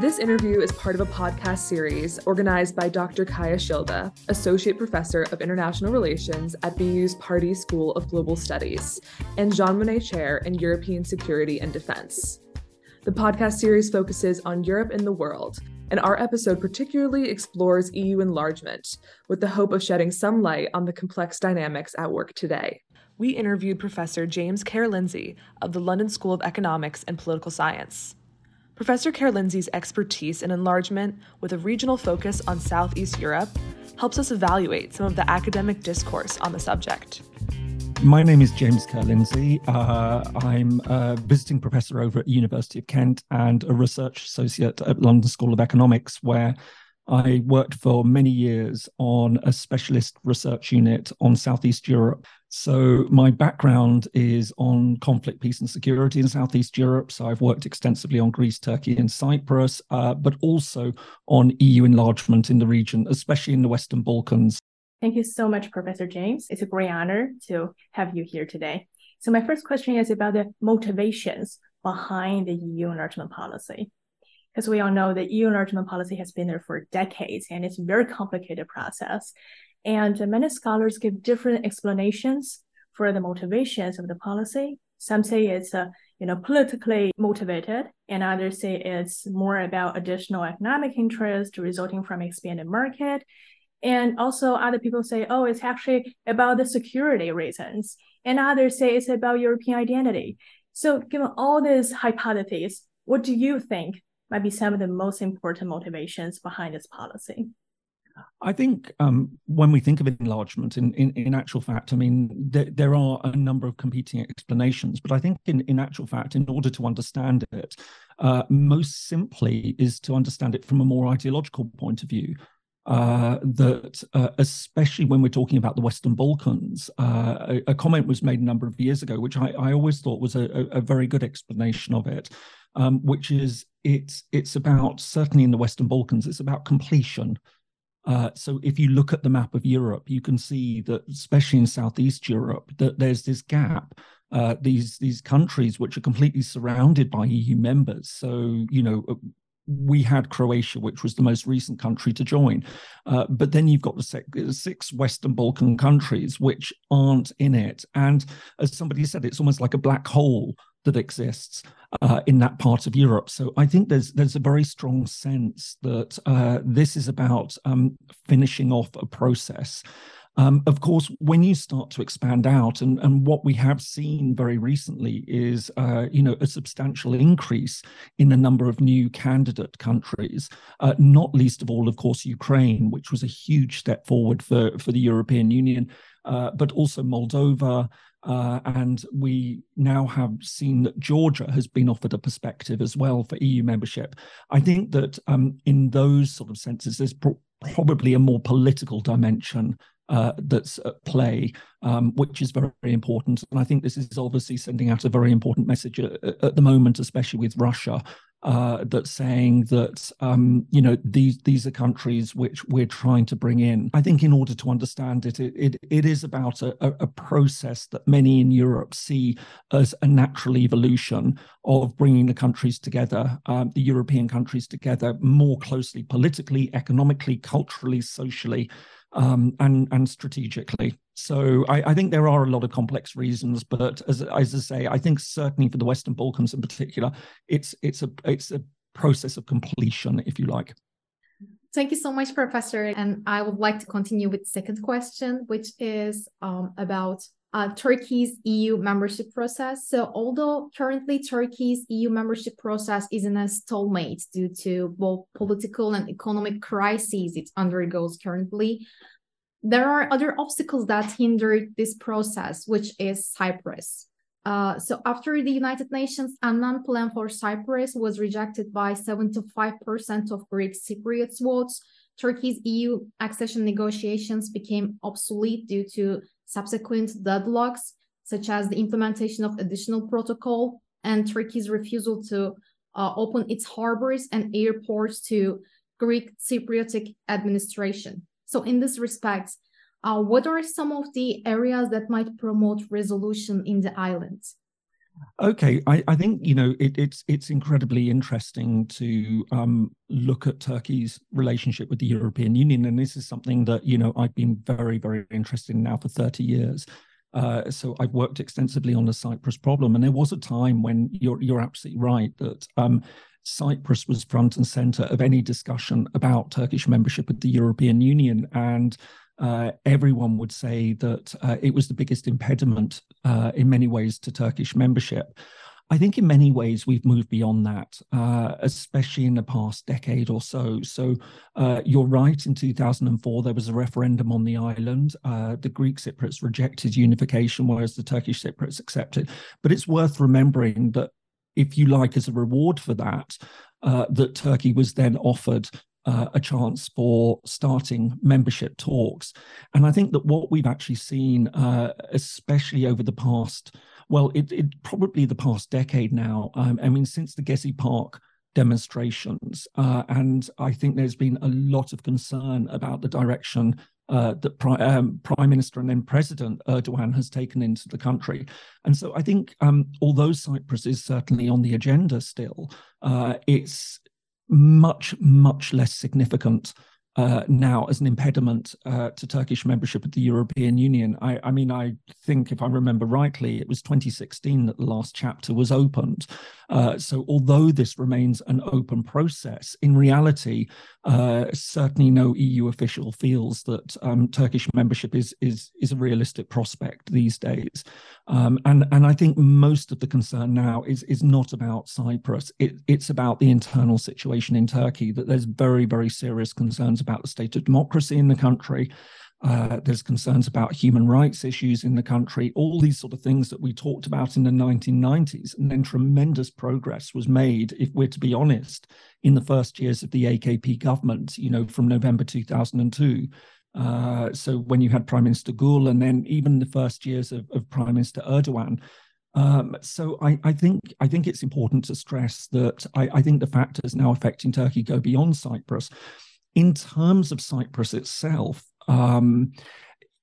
This interview is part of a podcast series organized by Dr. Kaija Schilde, Associate Professor of International Relations at BU's Pardee School of Global Studies, and Jean Monnet Chair in European Security and Defense. The podcast series focuses on Europe and the world, and our episode particularly explores EU enlargement, with the hope of shedding some light on the complex dynamics at work today. We interviewed Professor James Ker-Lindsay of the London School of Economics and Political Science. Professor Ker-Lindsay's expertise in enlargement with a regional focus on Southeast Europe helps us evaluate some of the academic discourse on the subject. My name is James Ker-Lindsay. Uh, I'm a visiting professor over at University of Kent and a research associate at London School of Economics, where I worked for many years on a specialist research unit on Southeast Europe. So, my background is on conflict, peace, and security in Southeast Europe. So, I've worked extensively on Greece, Turkey, and Cyprus, uh, but also on EU enlargement in the region, especially in the Western Balkans. Thank you so much, Professor James. It's a great honor to have you here today. So, my first question is about the motivations behind the EU enlargement policy because we all know that EU enlargement policy has been there for decades and it's a very complicated process. And many scholars give different explanations for the motivations of the policy. Some say it's uh, you know politically motivated, and others say it's more about additional economic interest resulting from expanded market. And also other people say, oh, it's actually about the security reasons. And others say it's about European identity. So given all these hypotheses, what do you think might be some of the most important motivations behind this policy? I think um, when we think of enlargement, in, in, in actual fact, I mean, th- there are a number of competing explanations, but I think in, in actual fact, in order to understand it, uh, most simply is to understand it from a more ideological point of view. Uh, that uh, especially when we're talking about the Western Balkans, uh, a, a, comment was made a number of years ago, which I, I always thought was a, a, very good explanation of it, um, which is it's it's about certainly in the Western Balkans, it's about completion. Uh, so if you look at the map of Europe, you can see that, especially in Southeast Europe, that there's this gap. Uh, these these countries which are completely surrounded by EU members. So you know we had Croatia, which was the most recent country to join. Uh, but then you've got the six Western Balkan countries which aren't in it. And as somebody said, it's almost like a black hole that exists uh, in that part of Europe. So I think there's there's a very strong sense that uh, this is about um, finishing off a process. Um, of course, when you start to expand out, and, and what we have seen very recently is, uh, you know, a substantial increase in the number of new candidate countries, uh, not least of all, of course, Ukraine, which was a huge step forward for, for the European Union, uh, but also Moldova, uh, and we now have seen that Georgia has been offered a perspective as well for EU membership. I think that um, in those sort of senses, there's pro- probably a more political dimension uh, that's at play, um, which is very, very important. And I think this is obviously sending out a very important message at, at the moment, especially with Russia, uh, that's saying that um, you know these these are countries which we're trying to bring in. I think in order to understand it, it it, it is about a, a, process that many in Europe see as a natural evolution of bringing the countries together, um, the European countries together more closely, politically, economically, culturally, socially um, and and strategically. So I, I, think there are a lot of complex reasons, but as, as I say, I think certainly for the Western Balkans in particular, it's it's a it's a process of completion, if you like. Thank you so much, Professor. And I would like to continue with the second question, which is um, about uh, Turkey's EU membership process. So, although currently Turkey's EU membership process is in a stalemate due to both political and economic crises it undergoes currently, there are other obstacles that hinder this process, which is Cyprus. Uh, so, after the United Nations Annan plan for Cyprus was rejected by 75% of Greek Cypriots votes, Turkey's EU accession negotiations became obsolete due to subsequent deadlocks, such as the implementation of additional protocol and Turkey's refusal to uh, open its harbors and airports to Greek Cypriotic administration. So, in this respect, uh, what are some of the areas that might promote resolution in the islands? Okay, I, I think you know it, it's it's incredibly interesting to um, look at Turkey's relationship with the European Union, and this is something that you know I've been very very interested in now for thirty years. Uh, so I've worked extensively on the Cyprus problem, and there was a time when you're you're absolutely right that um, Cyprus was front and center of any discussion about Turkish membership of the European Union, and uh, everyone would say that uh, it was the biggest impediment uh, in many ways to Turkish membership. I think in many ways we've moved beyond that, uh, especially in the past decade or so. So uh, you're right. In 2004, there was a referendum on the island. Uh, the Greek Cypriots rejected unification, whereas the Turkish Cypriots accepted. But it's worth remembering that, if you like, as a reward for that, that Turkey was then offered uh, a chance for starting membership talks. And I think that what we've actually seen, uh, especially over the past, well, it, it probably the past decade now. Um, I mean, since the Gezi Park demonstrations, uh, and I think there's been a lot of concern about the direction uh, that Pri- um, Prime Minister and then President Erdogan has taken into the country. And so I think, um, although Cyprus is certainly on the agenda still, uh, it's much, much less significant uh, now as an impediment uh, to Turkish membership of the European Union. I, I, mean, I think, if I remember rightly, it was 2016 that the last chapter was opened. Uh, so, although this remains an open process, in reality, uh, certainly no EU official feels that um, Turkish membership is is is a realistic prospect these days. Um, and and I think most of the concern now is is not about Cyprus. It, it's about the internal situation in Turkey. That there's very very serious concerns about the state of democracy in the country. Uh, there's concerns about human rights issues in the country, all these sort of things that we talked about in the 1990s. And then tremendous progress was made, if we're to be honest, in the first years of the AKP government, you know, from November 2002. Uh, so when you had Prime Minister Gül and then even the first years of, of Prime Minister Erdogan. Um, so I, I, think I think it's important to stress that I, I think the factors now affecting Turkey go beyond Cyprus. In terms of Cyprus itself, um,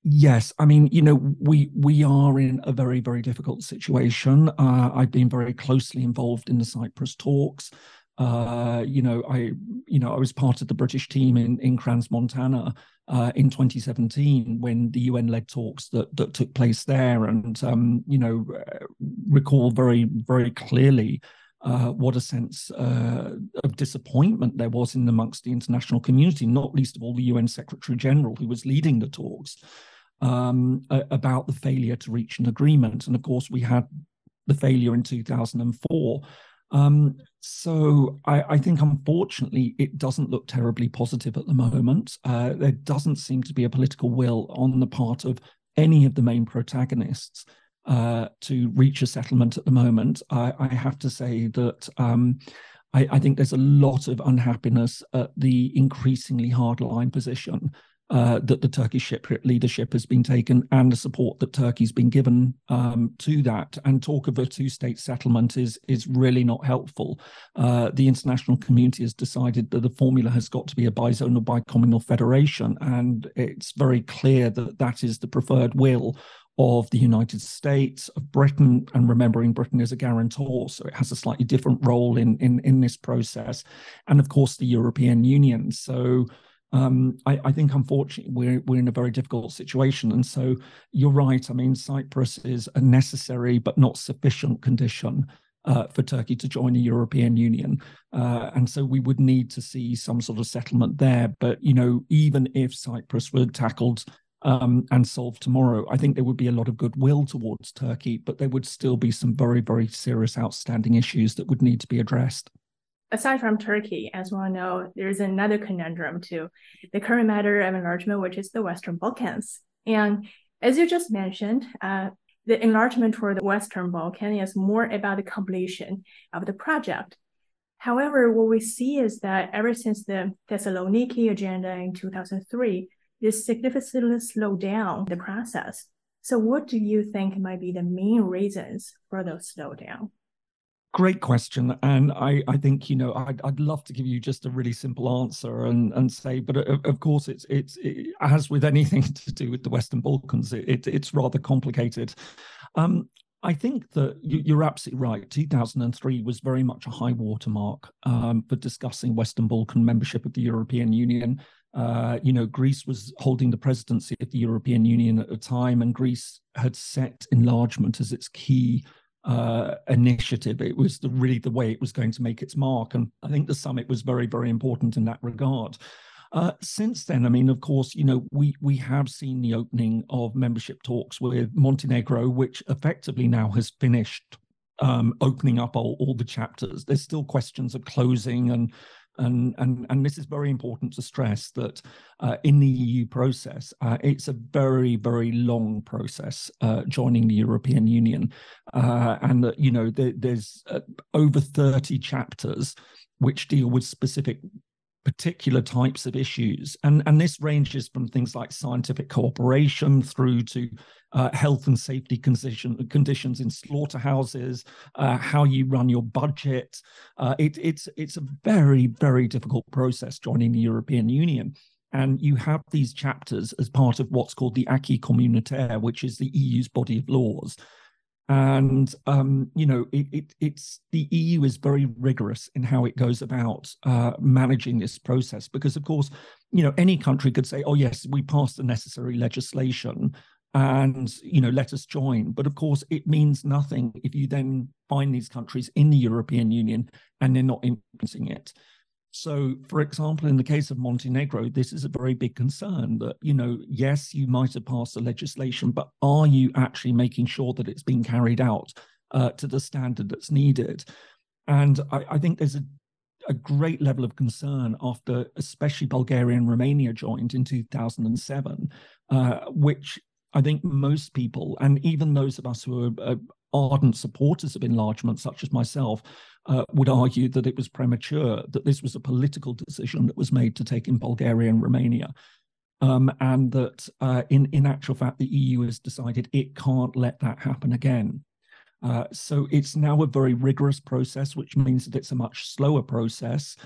yes, I mean, you know, we we are in a very very difficult situation. Uh, I've been very closely involved in the Cyprus talks. Uh, you know, I you know I was part of the British team in in Crans Montana uh, in 2017 when the UN led talks that that took place there, and um, you know, uh, recall very very clearly uh, what a sense uh, of disappointment there was in amongst the international community, not least of all the UN Secretary General, who was leading the talks, um, about the failure to reach an agreement. And of course, we had the failure in 2004. Um, so I, I, think, unfortunately, it doesn't look terribly positive at the moment. Uh, there doesn't seem to be a political will on the part of any of the main protagonists uh, to reach a settlement at the moment. I, I have to say that um, I, I, think there's a lot of unhappiness at the increasingly hardline position uh, that the Turkish Cypriot leadership has been taken and the support that Turkey's been given um, to that. And talk of a two-state settlement is is really not helpful. Uh, the international community has decided that the formula has got to be a bizonal bicommunal federation, and it's very clear that that is the preferred will of the United States, of Britain, and remembering Britain is a guarantor, so it has a slightly different role in in, in this process, and of course the European Union. So um, I, I, think unfortunately we're we're in a very difficult situation, and so you're right. I mean, Cyprus is a necessary but not sufficient condition. Uh, for Turkey to join the European Union, uh, and so we would need to see some sort of settlement there. But you know, even if Cyprus were tackled um, and solved tomorrow, I think there would be a lot of goodwill towards Turkey, but there would still be some very, very serious outstanding issues that would need to be addressed. Aside from Turkey, as we all know, there's another conundrum to the current matter of enlargement, which is the Western Balkans. And as you just mentioned, uh, the enlargement toward the Western Balkan is more about the completion of the project. However, what we see is that ever since the Thessaloniki agenda in 2003, this significantly slow down the process. So what do you think might be the main reasons for those slowdown? Great question, and I, I think you know I'd, I'd love to give you just a really simple answer and and say, but of, of course it's it's it, as with anything to do with the Western Balkans, it, it it's rather complicated. Um, I think that you're absolutely right. 2003 was very much a high watermark um, for discussing Western Balkan membership of the European Union. Uh, you know, Greece was holding the presidency of the European Union at the time, and Greece had set enlargement as its key uh, initiative. It was the, really the way it was going to make its mark. And I think the summit was very, very important in that regard. Uh, since then, I mean, of course, you know, we we have seen the opening of membership talks with Montenegro, which effectively now has finished um, opening up all, all the chapters. There's still questions of closing and and and and this is very important to stress that uh, in the EU process, uh, it's a very very long process uh, joining the European Union, uh, and that you know there, there's uh, over thirty chapters which deal with specific particular types of issues. And, and this ranges from things like scientific cooperation through to uh, health and safety condition, conditions in slaughterhouses, uh, how you run your budget. Uh, it, it's, it's a very, very difficult process joining the European Union. And you have these chapters as part of what's called the acquis communautaire, which is the EU's body of laws and um, you know it, it, it's the EU is very rigorous in how it goes about uh, managing this process because of course you know any country could say oh yes we passed the necessary legislation and you know let us join but of course it means nothing if you then find these countries in the European Union and they're not implementing it so, for example, in the case of Montenegro, this is a very big concern that, you know, yes, you might have passed the legislation, but are you actually making sure that it's being carried out uh, to the standard that's needed? And I, I think there's a, a great level of concern after, especially Bulgaria and Romania joined in 2007, uh, which I think most people, and even those of us who are uh, ardent supporters of enlargement, such as myself, uh, would argue that it was premature, that this was a political decision that was made to take in Bulgaria and Romania. Um, and that uh, in, in actual fact, the EU has decided it can't let that happen again. Uh, so it's now a very rigorous process, which means that it's a much slower process.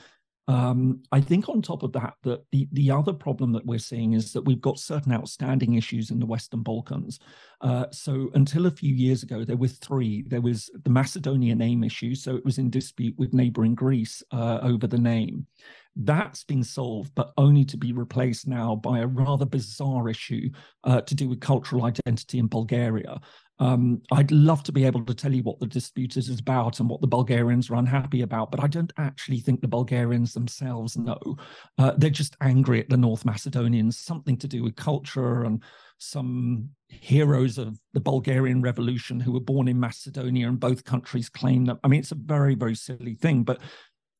Um, I think on top of that, that the, the other problem that we're seeing is that we've got certain outstanding issues in the Western Balkans. Uh, so until a few years ago, there were three. There was the Macedonia name issue, so it was in dispute with neighboring Greece uh, over the name. That's been solved, but only to be replaced now by a rather bizarre issue uh, to do with cultural identity in Bulgaria. Um, I'd love to be able to tell you what the dispute is about and what the Bulgarians are unhappy about, but I don't actually think the Bulgarians themselves know. Uh, they're just angry at the North Macedonians, something to do with culture and some heroes of the Bulgarian Revolution who were born in Macedonia, and both countries claim that. I mean, it's a very, very silly thing, but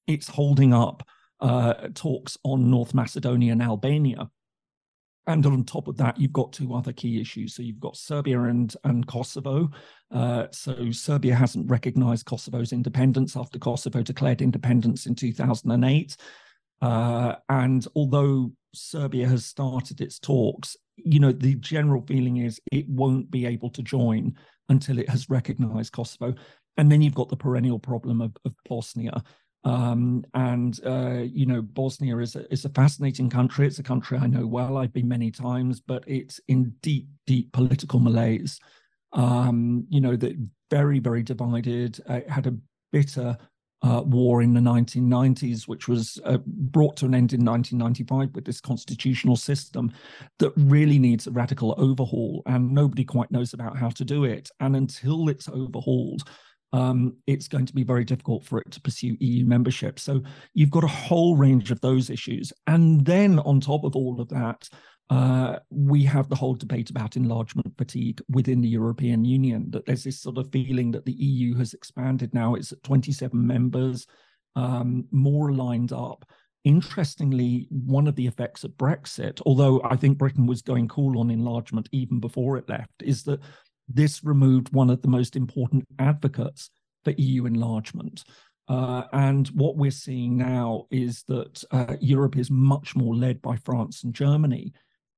it's holding up uh, talks on North Macedonia and Albania and on top of that, you've got two other key issues. So you've got Serbia and, and Kosovo. Uh, so Serbia hasn't recognized Kosovo's independence after Kosovo declared independence in 2008. Uh, and although Serbia has started its talks, you know, the general feeling is it won't be able to join until it has recognized Kosovo. And then you've got the perennial problem of, of Bosnia. Um, and uh, you know, Bosnia is a, is a fascinating country. It's a country I know well. I've been many times, but it's in deep, deep political malaise. Um, you know, that very, very divided. Uh, it had a bitter uh, war in the 1990s, which was uh, brought to an end in 1995 with this constitutional system that really needs a radical overhaul, and nobody quite knows about how to do it. And until it's overhauled, um, it's going to be very difficult for it to pursue EU membership. So you've got a whole range of those issues. And then on top of all of that, uh, we have the whole debate about enlargement fatigue within the European Union, that there's this sort of feeling that the EU has expanded now, it's at 27 members, um, more lined up. Interestingly, one of the effects of Brexit, although I think Britain was going cool on enlargement even before it left, is that this removed one of the most important advocates for EU enlargement. Uh, and what we're seeing now is that uh, Europe is much more led by France and Germany.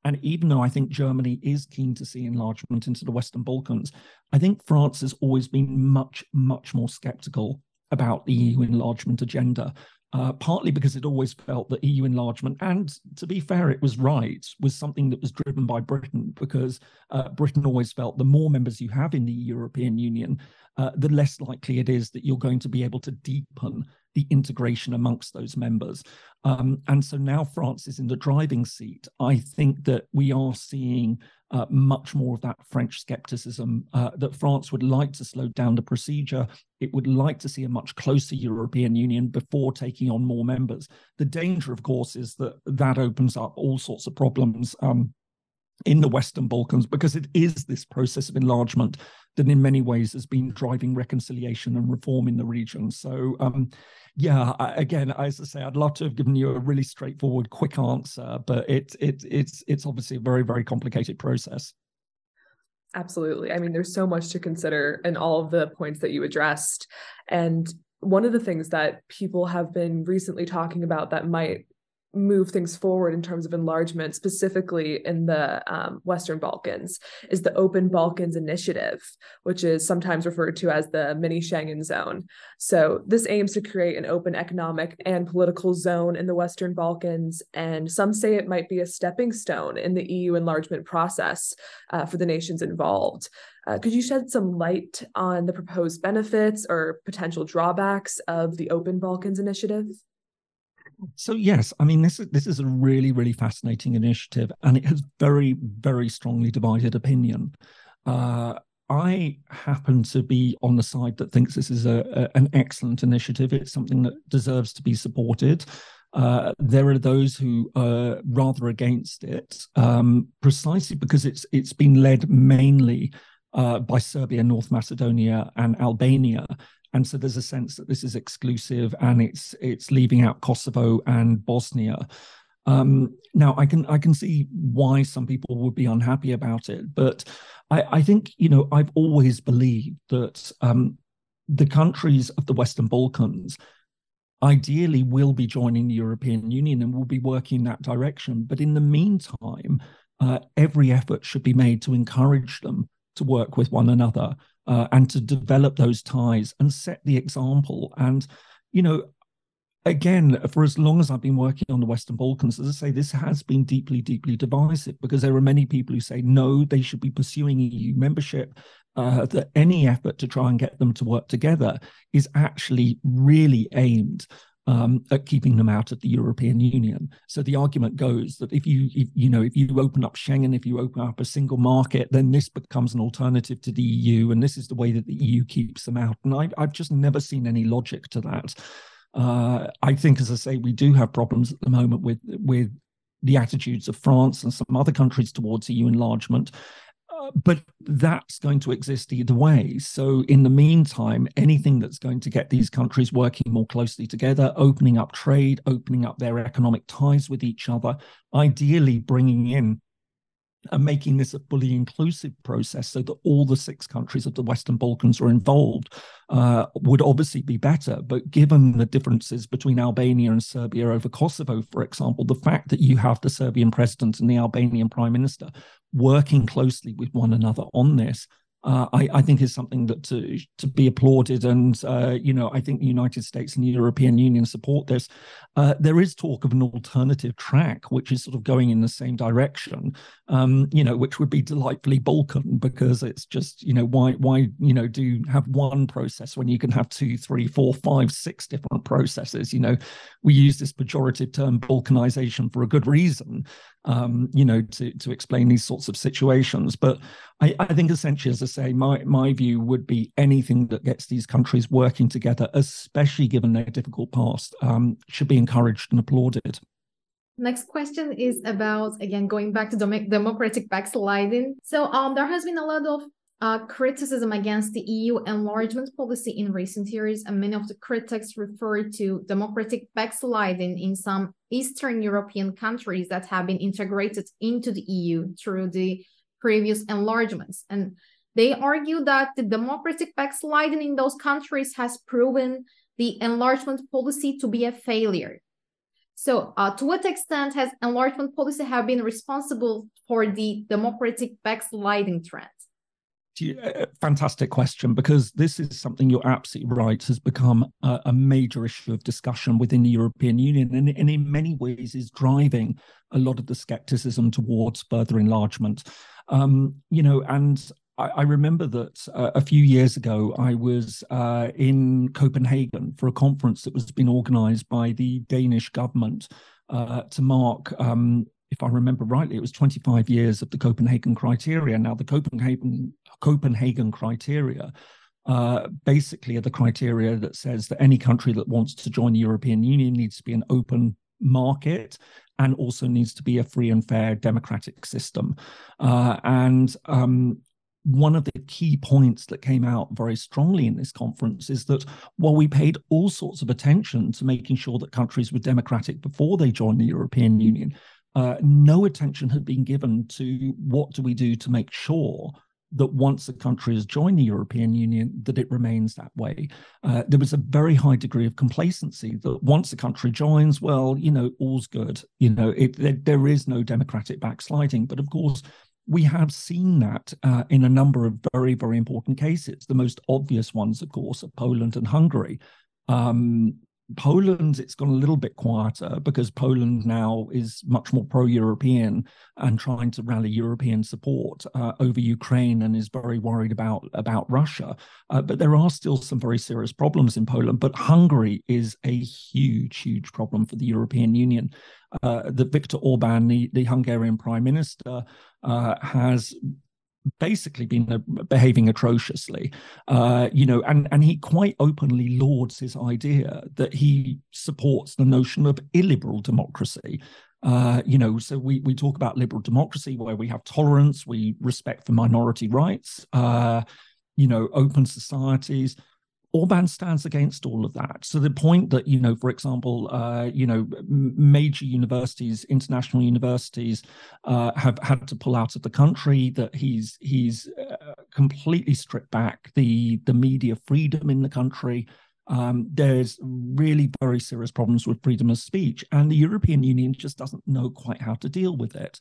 And even though I think Germany is keen to see enlargement into the Western Balkans, I think France has always been much, much more skeptical about the EU enlargement agenda. Uh, partly because it always felt that EU enlargement, and to be fair, it was right, was something that was driven by Britain because uh, Britain always felt the more members you have in the European Union, uh, the less likely it is that you're going to be able to deepen the integration amongst those members. Um, and so now France is in the driving seat. I think that we are seeing uh, much more of that French skepticism uh, that France would like to slow down the procedure. It would like to see a much closer European Union before taking on more members. The danger, of course, is that that opens up all sorts of problems. Um, in the Western Balkans, because it is this process of enlargement that, in many ways, has been driving reconciliation and reform in the region. So, um, yeah, again, as I say, I'd love to have given you a really straightforward, quick answer, but it, it, it's, it's obviously a very, very complicated process. Absolutely. I mean, there's so much to consider in all of the points that you addressed. And one of the things that people have been recently talking about that might move things forward in terms of enlargement, specifically in the um, Western Balkans, is the Open Balkans Initiative, which is sometimes referred to as the mini Schengen zone. So, this aims to create an open economic and political zone in the Western Balkans. And some say it might be a stepping stone in the EU enlargement process uh, for the nations involved. Uh, could you shed some light on the proposed benefits or potential drawbacks of the Open Balkans Initiative? So yes, I mean this is this is a really really fascinating initiative, and it has very very strongly divided opinion. Uh, I happen to be on the side that thinks this is a, a an excellent initiative. It's something that deserves to be supported. Uh, there are those who are rather against it, um, precisely because it's it's been led mainly uh, by Serbia, North Macedonia, and Albania, and so there's a sense that this is exclusive and it's it's leaving out Kosovo and Bosnia. Um, now I can I can see why some people would be unhappy about it, but I, I think you know I've always believed that um, the countries of the Western Balkans ideally will be joining the European Union and will be working in that direction. But in the meantime, uh, every effort should be made to encourage them to work with one another uh, and to develop those ties and set the example. And, you know, again, for as long as I've been working on the Western Balkans, as I say, this has been deeply, deeply divisive because there are many people who say, no, they should be pursuing EU membership. Uh, that any effort to try and get them to work together is actually really aimed um, at keeping them out of the European Union. So the argument goes that if you, if, you know, if you open up Schengen, if you open up a single market, then this becomes an alternative to the EU, and this is the way that the EU keeps them out. And I, I've just never seen any logic to that. Uh, I think, as I say, we do have problems at the moment with with the attitudes of France and some other countries towards EU enlargement but that's going to exist either way. So, in the meantime, anything that's going to get these countries working more closely together, opening up trade, opening up their economic ties with each other, ideally bringing in and making this a fully inclusive process so that all the six countries of the Western Balkans are involved uh, would obviously be better. But given the differences between Albania and Serbia over Kosovo, for example, the fact that you have the Serbian president and the Albanian prime minister working closely with one another on this uh, I, I, think is something that to, to be applauded. And, uh, you know, I think the United States and the European Union support this. Uh, there is talk of an alternative track, which is sort of going in the same direction, um, you know, which would be delightfully Balkan because it's just, you know, why, why, you know, do have one process when you can have two, three, four, five, six different processes? You know, we use this pejorative term balkanization for a good reason um, you know, to to explain these sorts of situations. But I, I think essentially, as I say, my my view would be anything that gets these countries working together, especially given their difficult past, um, should be encouraged and applauded. Next question is about again going back to democratic backsliding. So um, there has been a lot of uh, criticism against the EU enlargement policy in recent years, and many of the critics refer to democratic backsliding in some Eastern European countries that have been integrated into the EU through the previous enlargements. And they argue that the democratic backsliding in those countries has proven the enlargement policy to be a failure. So, uh, to what extent has enlargement policy have been responsible for the democratic backsliding trend? Fantastic question because this is something you're absolutely right has become a, a major issue of discussion within the European Union and, and, in many ways is driving a lot of the skepticism towards further enlargement. Um, you know, and I, I remember that uh, a few years ago I was uh, in Copenhagen for a conference that was being organised by the Danish government uh, to mark um, if I remember rightly, it was 25 years of the Copenhagen criteria. Now, the Copenhagen Copenhagen criteria uh, basically are the criteria that says that any country that wants to join the European Union needs to be an open market and also needs to be a free and fair democratic system. Uh, and um, one of the key points that came out very strongly in this conference is that while we paid all sorts of attention to making sure that countries were democratic before they joined the European Union, uh, no attention had been given to what do we do to make sure that once a country has joined the European Union, that it remains that way. Uh, there was a very high degree of complacency that once a country joins, well, you know, all's good. You know, it, there, is no democratic backsliding. But of course, we have seen that uh, in a number of very, very important cases. The most obvious ones, of course, are Poland and Hungary. Um, Poland, it's gone a little bit quieter because Poland now is much more pro European and trying to rally European support uh, over Ukraine and is very worried about, about Russia. Uh, but there are still some very serious problems in Poland. But Hungary is a huge, huge problem for the European Union. Uh, that Viktor Orban, the, the Hungarian prime minister, uh, has basically been uh, behaving atrociously. Uh, you know and and he quite openly lauds his idea that he supports the notion of illiberal democracy. Uh, you know so we we talk about liberal democracy where we have tolerance we respect for minority rights uh, you know open societies Orban stands against all of that. So the point that you know, for example, uh, you know, major universities, international universities, uh, have had to pull out of the country. That he's he's uh, completely stripped back the the media freedom in the country. Um, there's really very serious problems with freedom of speech, and the European Union just doesn't know quite how to deal with it.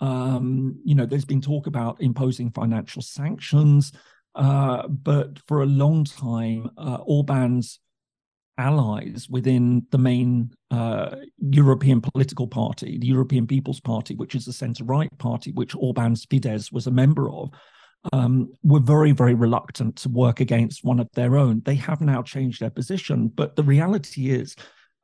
Um, you know, there's been talk about imposing financial sanctions. Uh, but for a long time, uh, Orban's allies within the main uh, European political party, the European People's Party, which is the centre right party, which Orban's Fidesz was a member of, um, were very, very reluctant to work against one of their own. They have now changed their position, but the reality is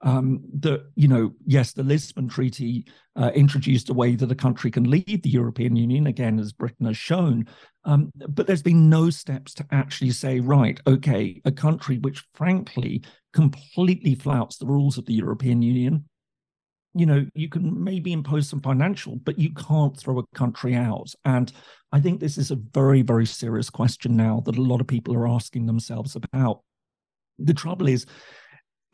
um, that you know, yes, the Lisbon Treaty uh, introduced a way that a country can leave the European Union, again, as Britain has shown. Um, but there's been no steps to actually say, right, okay, a country which frankly completely flouts the rules of the European Union. You know, you can maybe impose some financial, but you can't throw a country out. And I think this is a very, very serious question now that a lot of people are asking themselves about. The trouble is,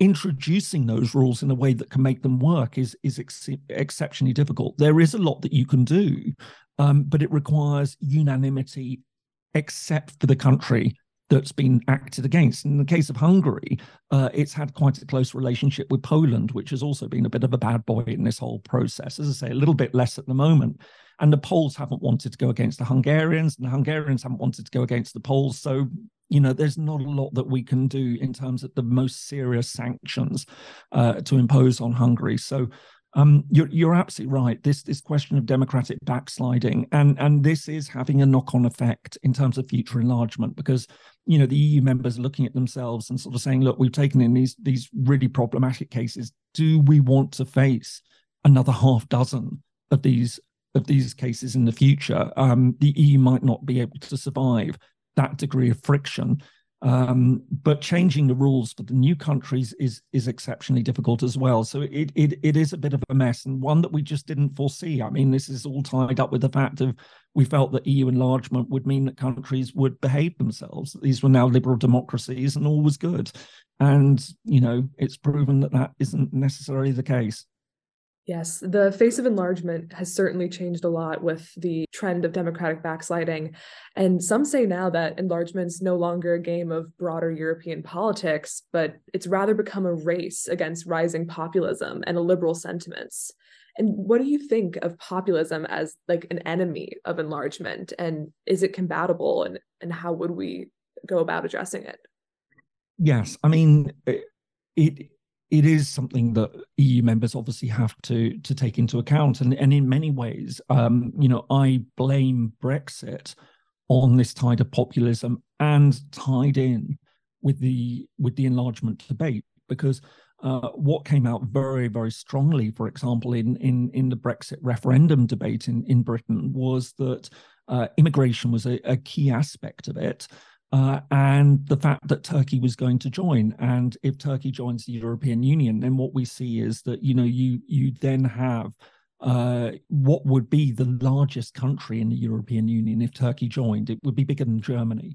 introducing those rules in a way that can make them work is is ex- exceptionally difficult. There is a lot that you can do, um, but it requires unanimity, except for the country that's been acted against. In the case of Hungary, uh, it's had quite a close relationship with Poland, which has also been a bit of a bad boy in this whole process. As I say, a little bit less at the moment. And the Poles haven't wanted to go against the Hungarians, and the Hungarians haven't wanted to go against the Poles. So, you know, there's not a lot that we can do in terms of the most serious sanctions uh, to impose on Hungary. So, um, you're, you're absolutely right. This this question of democratic backsliding, and and this is having a knock on effect in terms of future enlargement, because you know the EU members are looking at themselves and sort of saying, look, we've taken in these these really problematic cases. Do we want to face another half dozen of these of these cases in the future, um, the EU might not be able to survive that degree of friction. Um, but changing the rules for the new countries is is exceptionally difficult as well. So it, it it is a bit of a mess and one that we just didn't foresee. I mean, this is all tied up with the fact of we felt that EU enlargement would mean that countries would behave themselves. These were now liberal democracies and all was good. And you know, it's proven that that isn't necessarily the case. Yes, the face of enlargement has certainly changed a lot with the trend of democratic backsliding. And some say now that enlargement's no longer a game of broader European politics, but it's rather become a race against rising populism and illiberal sentiments. And what do you think of populism as like an enemy of enlargement? And is it compatible? And, and how would we go about addressing it? Yes, I mean, it, it it is something that EU members obviously have to to take into account, and and in many ways, um, you know, I blame Brexit on this tide of populism and tied in with the with the enlargement debate because uh, what came out very very strongly, for example, in in in the Brexit referendum debate in in Britain was that uh, immigration was a, a key aspect of it uh, and the fact that Turkey was going to join. And if Turkey joins the European Union, then what we see is that you know you you then have uh, what would be the largest country in the European Union if Turkey joined. It would be bigger than Germany.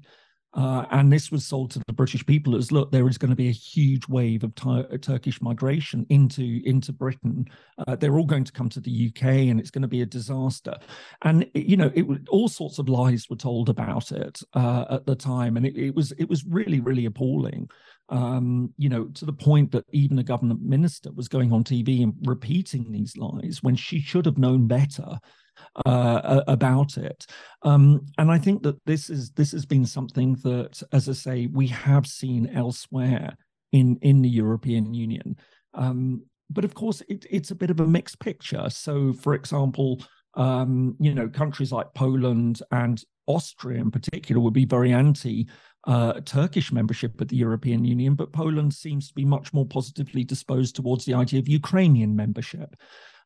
Uh, and this was sold to the British people as look, there is going to be a huge wave of uh, Turkish migration into into Britain. Uh, they're all going to come to the UK, and it's going to be a disaster. And you know, it all sorts of lies were told about it uh, at the time, and it, it, was it was really really appalling. Um, you know, to the point that even a government minister was going on TV and repeating these lies when she should have known better uh, about it. Um, and I think that this is this has been something that, as I say, we have seen elsewhere in in the European Union. Um, but of course, it, it's a bit of a mixed picture. So, for example, um, you know, countries like Poland and Austria, in particular, would be very anti uh, Turkish membership of the European Union, but Poland seems to be much more positively disposed towards the idea of Ukrainian membership.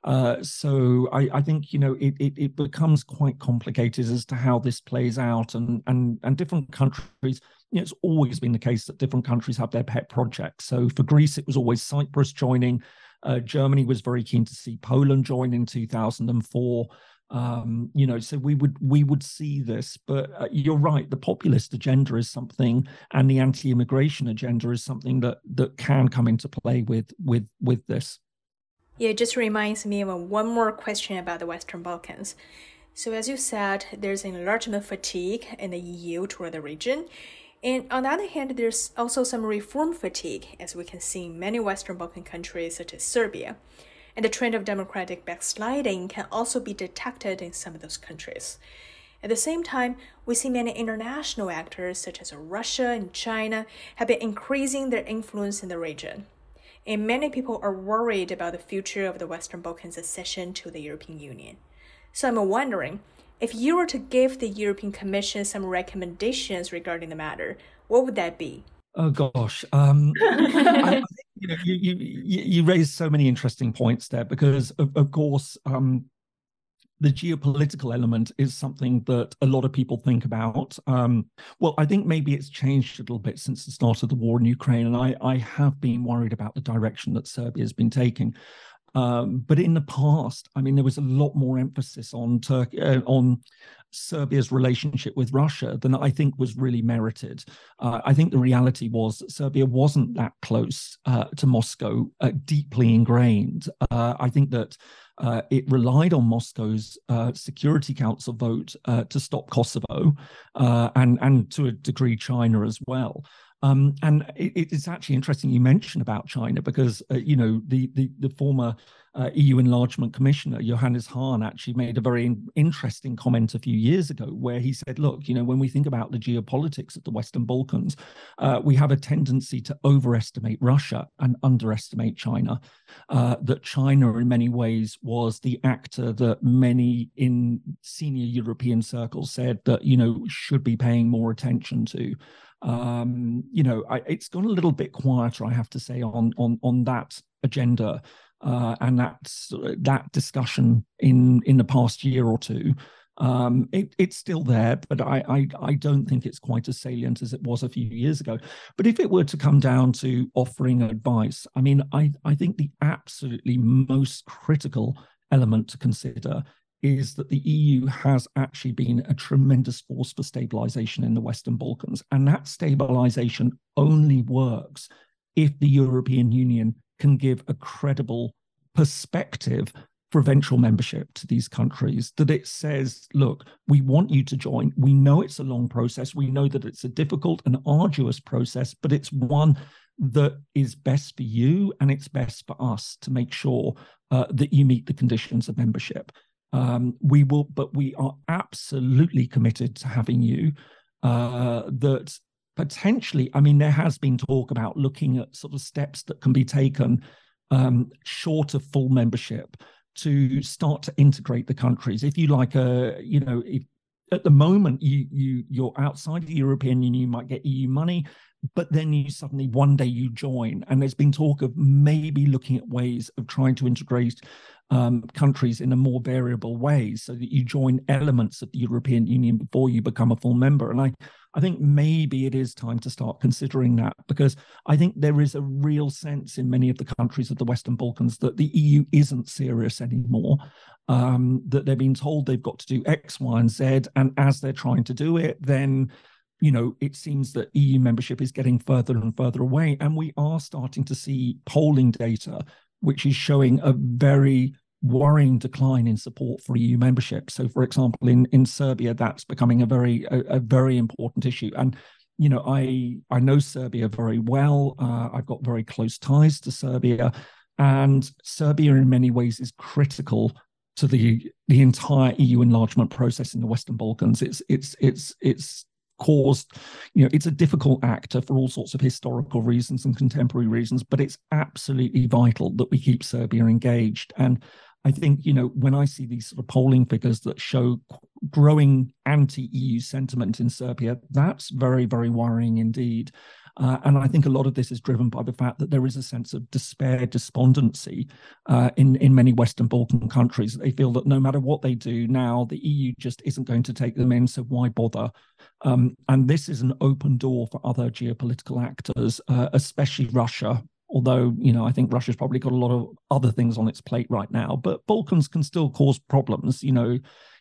Uh, so I, I, think you know it, it, it becomes quite complicated as to how this plays out, and and and different countries. You know, it's always been the case that different countries have their pet projects. So for Greece, it was always Cyprus joining. Uh, Germany was very keen to see Poland join in 2004. Um, you know, so we would we would see this, but uh, you're right. The populist agenda is something, and the anti-immigration agenda is something that that can come into play with with with this. Yeah, it just reminds me of one more question about the Western Balkans. So, as you said, there's enlargement fatigue in the EU toward the region. And on the other hand, there's also some reform fatigue, as we can see in many Western Balkan countries, such as Serbia. And the trend of democratic backsliding can also be detected in some of those countries. At the same time, we see many international actors, such as Russia and China, have been increasing their influence in the region and many people are worried about the future of the Western Balkans' accession to the European Union. So I'm wondering, if you were to give the European Commission some recommendations regarding the matter, what would that be? Oh gosh, um, I, you know, you, you you raised so many interesting points there because, of, of course, um, the geopolitical element is something that a lot of people think about. Um, well, I think maybe it's changed a little bit since the start of the war in Ukraine, and I, I have been worried about the direction that Serbia has been taking. Um, but in the past, I mean, there was a lot more emphasis on Turkey, uh, on Serbia's relationship with Russia than I think was really merited. Uh, I think the reality was that Serbia wasn't that close uh, to Moscow, uh, deeply ingrained. Uh, I think that uh, it relied on Moscow's uh, Security Council vote to stop Kosovo, and and to a degree China as well. Um, and it, it's actually interesting you mentioned about China because uh, you know the the, the former uh, EU enlargement commissioner Johannes Hahn actually made a very in- interesting comment a few years ago where he said, "Look, you know, when we think about the geopolitics of the Western Balkans, uh, we have a tendency to overestimate Russia and underestimate China. Uh, that China, in many ways, was the actor that many in senior European circles said that you know should be paying more attention to." Um, you know, I, it's gone a little bit quieter, I have to say, on on on that agenda uh, and that that discussion in in the past year or two. Um, it, it's still there, but I, I I don't think it's quite as salient as it was a few years ago. But if it were to come down to offering advice, I mean, I I think the absolutely most critical element to consider is that the EU has actually been a tremendous force for stabilization in the Western Balkans. And that stabilization only works if the European Union can give a credible perspective for eventual membership to these countries that it says look we want you to join we know it's a long process we know that it's a difficult and arduous process but it's one that is best for you and it's best for us to make sure uh, that you meet the conditions of membership. Um, we will, but we are absolutely committed to having you. Uh, that potentially, I mean, there has been talk about looking at sort of steps that can be taken um, short of full membership to start to integrate the countries. If you like, a uh, you know, if, at the moment you you you're outside the European Union, you might get EU money, but then you suddenly one day you join, and there's been talk of maybe looking at ways of trying to integrate um, countries in a more variable way, so that you join elements of the European Union before you become a full member. And I I think maybe it is time to start considering that because I think there is a real sense in many of the countries of the Western Balkans that the EU isn't serious anymore. Um, that they're being told they've got to do X, Y, and Z, and as they're trying to do it, then you know it seems that EU membership is getting further and further away, and we are starting to see polling data which is showing a very worrying decline in support for EU membership. So, for example, in in Serbia, that's becoming a very a, a very important issue. And you know, I I know Serbia very well. Uh, I've got very close ties to Serbia, and Serbia in many ways is critical to the the entire EU enlargement process in the Western Balkans. It's it's it's it's caused you know it's a difficult actor for all sorts of historical reasons and contemporary reasons but it's absolutely vital that we keep serbia engaged and I think, you know, when I see these sort of polling figures that show growing anti EU sentiment in Serbia, that's very, very worrying indeed. Uh, and I think a lot of this is driven by the fact that there is a sense of despair, despondency uh, in, in many Western Balkan countries. They feel that no matter what they do now, the EU just isn't going to take them in, so why bother? Um, and this is an open door for other geopolitical actors, uh, especially Russia, although you know i think russia's probably got a lot of other things on its plate right now but balkans can still cause problems. You know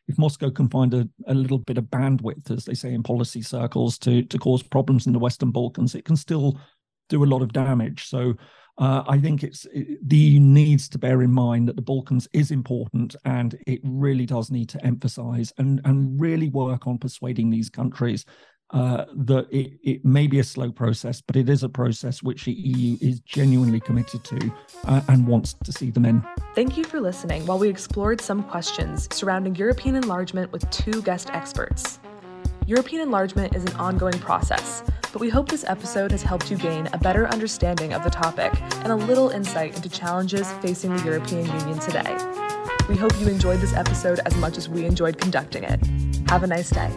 if moscow can find a, a little bit of bandwidth as they say in policy circles to to cause problems in the western balkans it can still do a lot of damage. So uh, I think it's it, the EU needs to bear in mind that the Balkans is important, and it really does need to emphasise and and really work on persuading these countries uh, that it, it may be a slow process, but it is a process which the EU is genuinely committed to uh, and wants to see them in. Thank you for listening while we explored some questions surrounding European enlargement with two guest experts. European enlargement is an ongoing process, but we hope this episode has helped you gain a better understanding of the topic and a little insight into challenges facing the European Union today. We hope you enjoyed this episode as much as we enjoyed conducting it. Have a nice day.